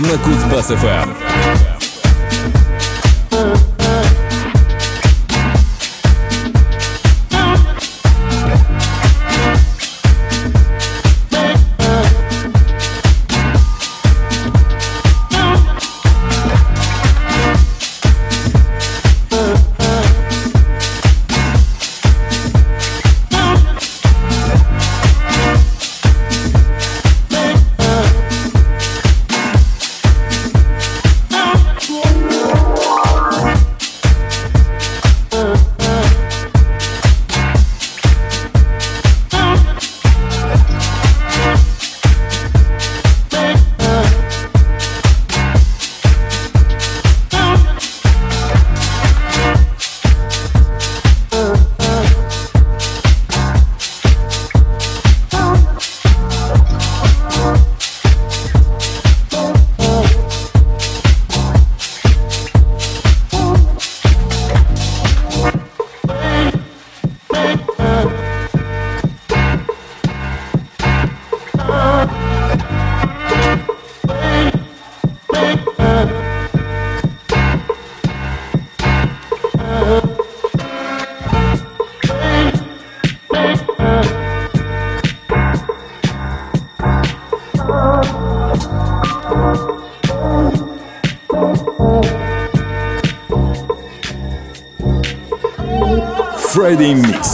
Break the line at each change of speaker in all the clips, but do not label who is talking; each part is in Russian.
На Кузбасс-ФМ. Friday Mix.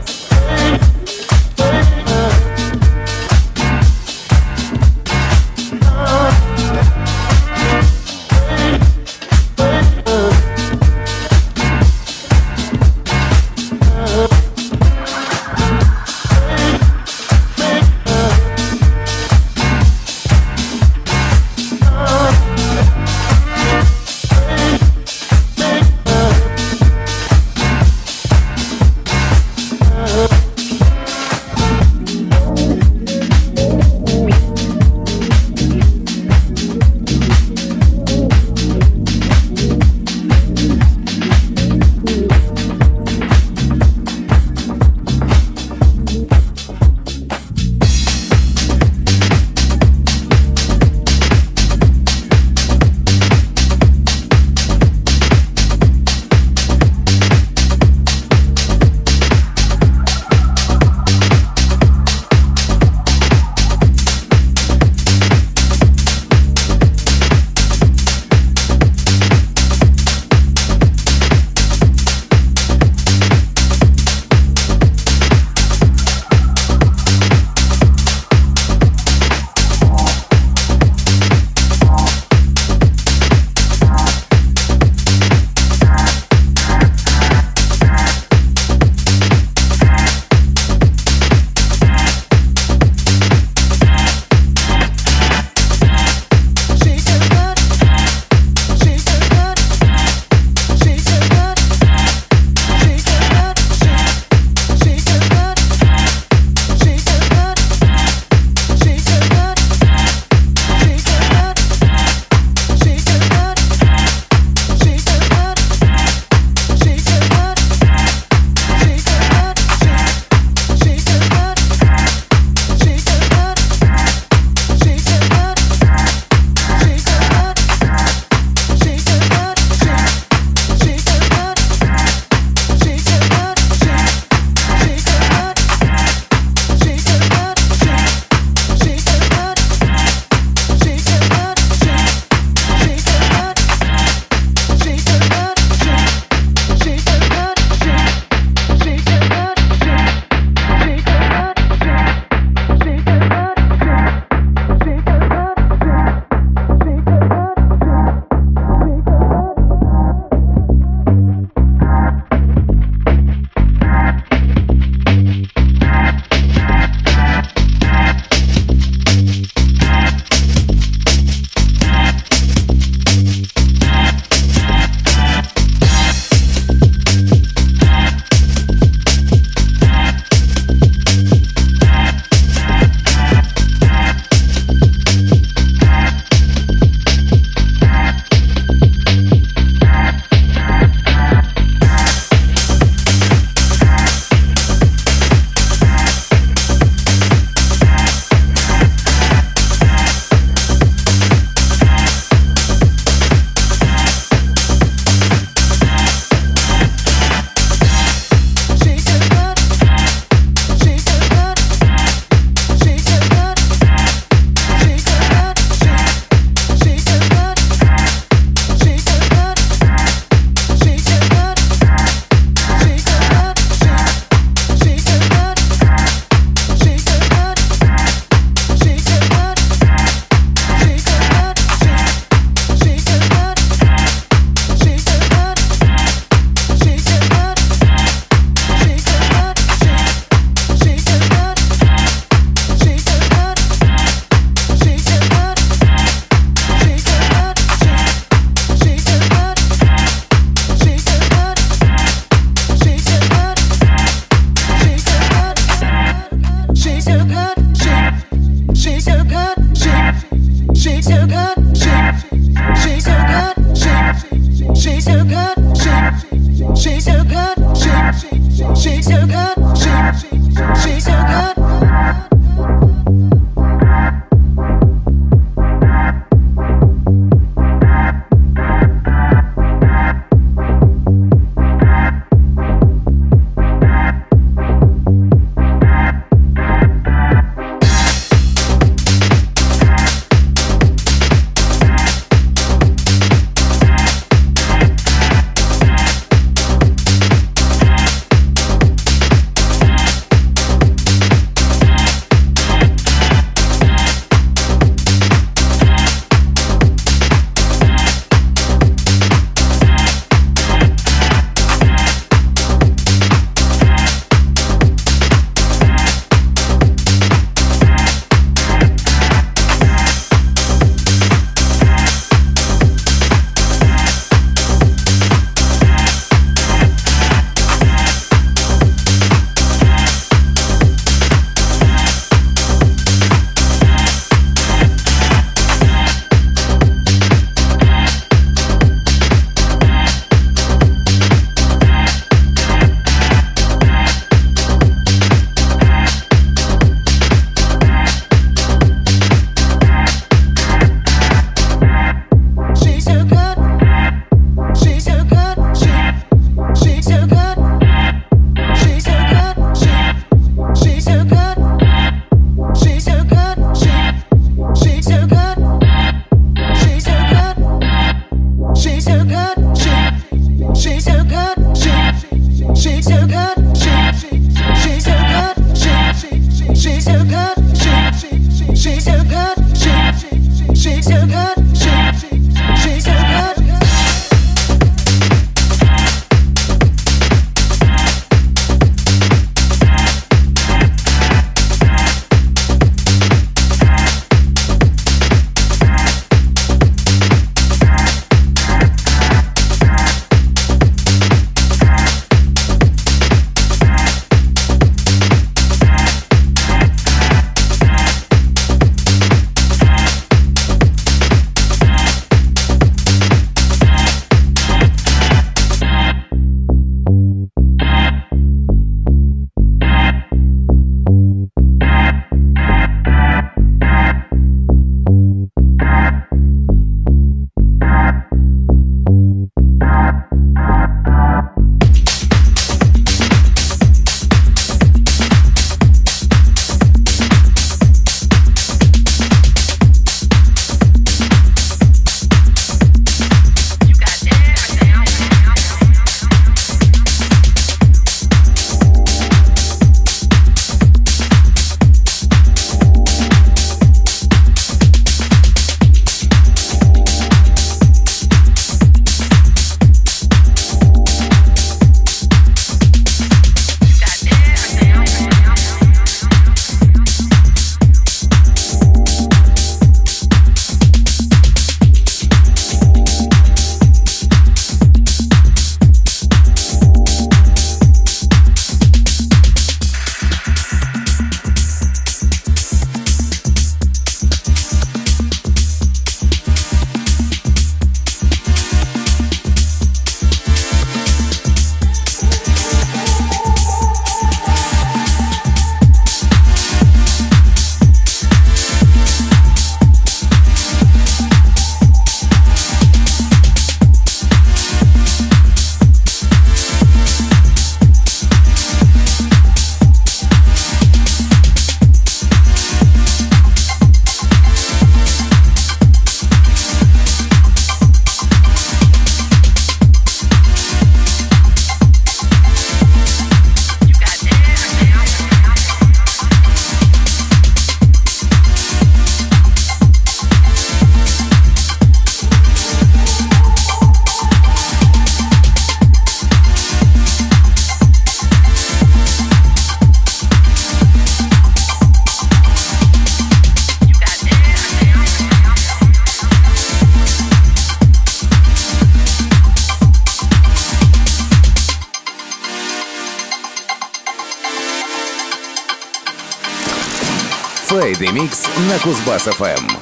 На Кузбасс-ФМ.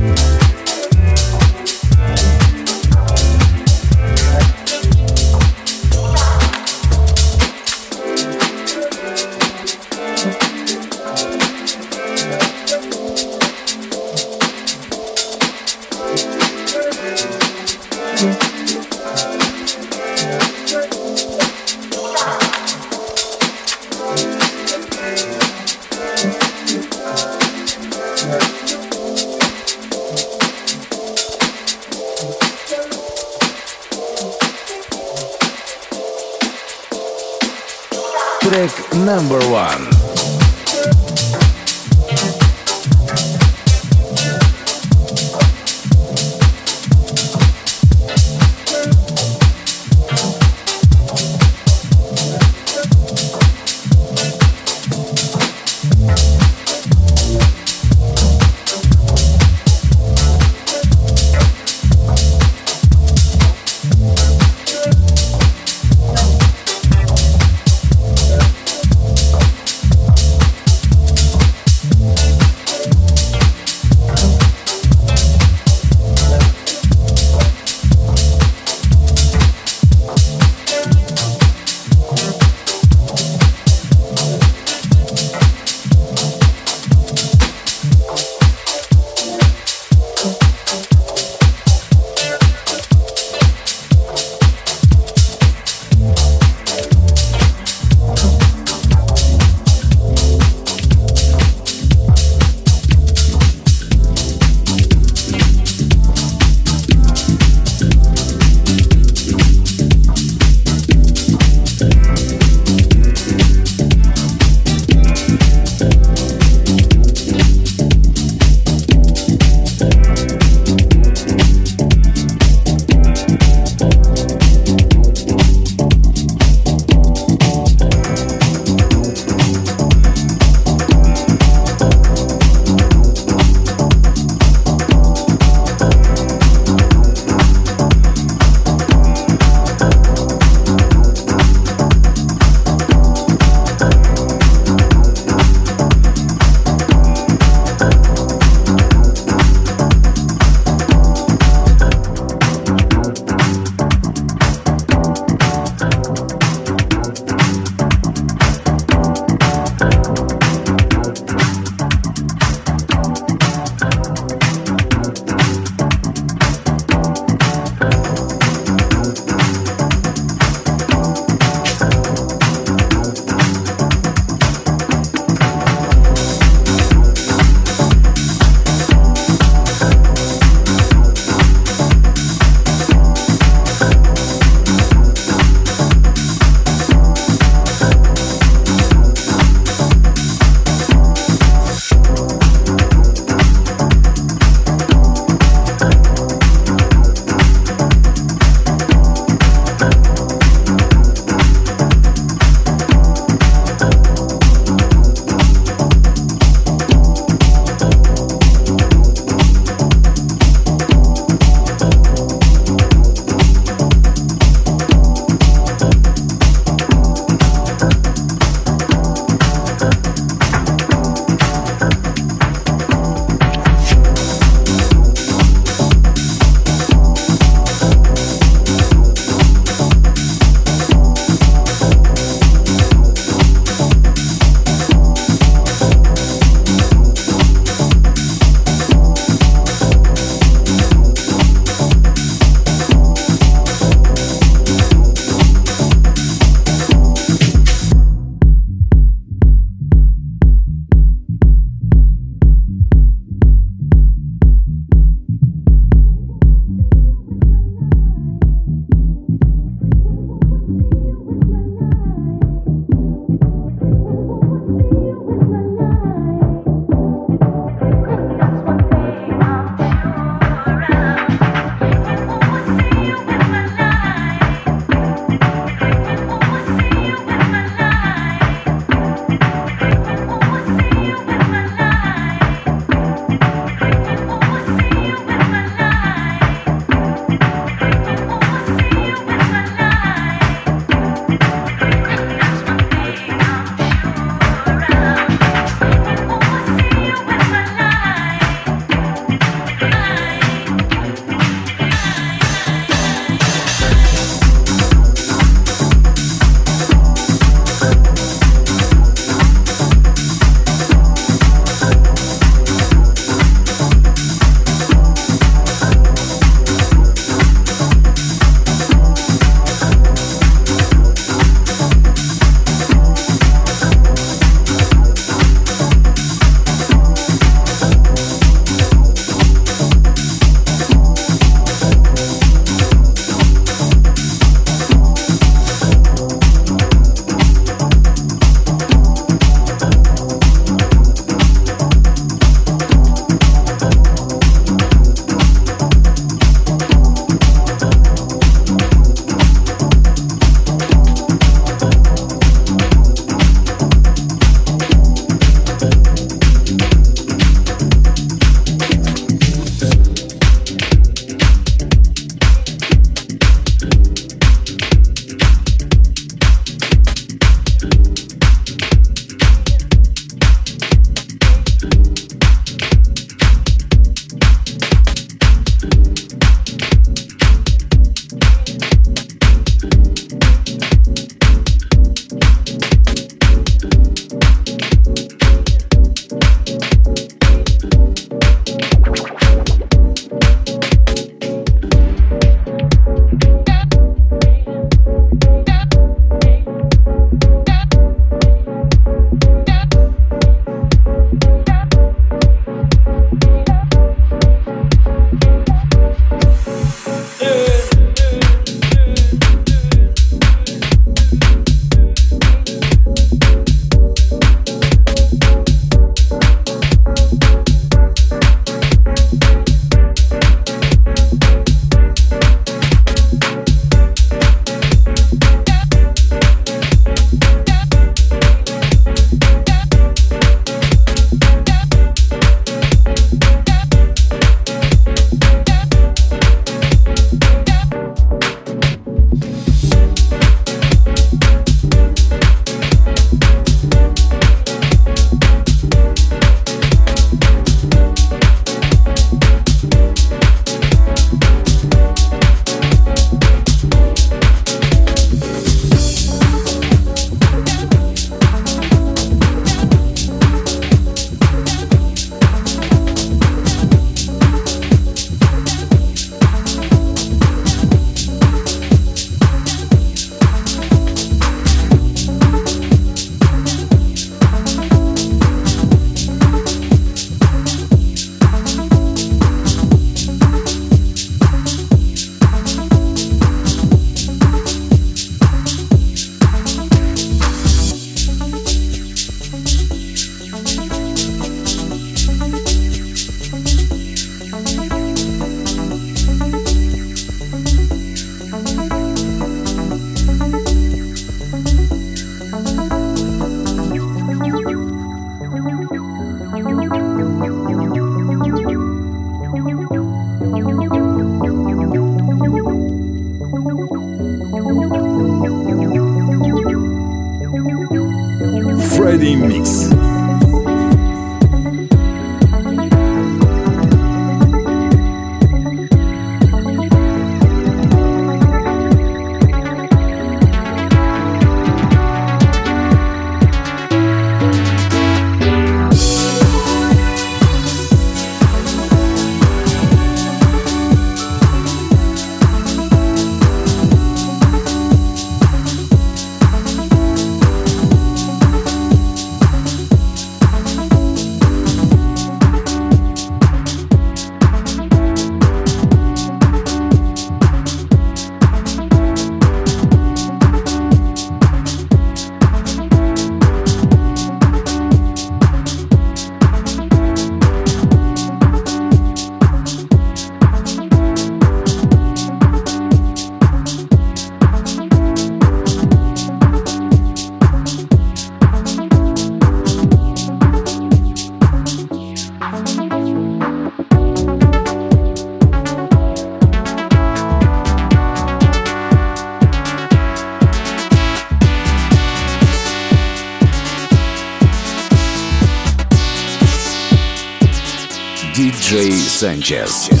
Sanchez.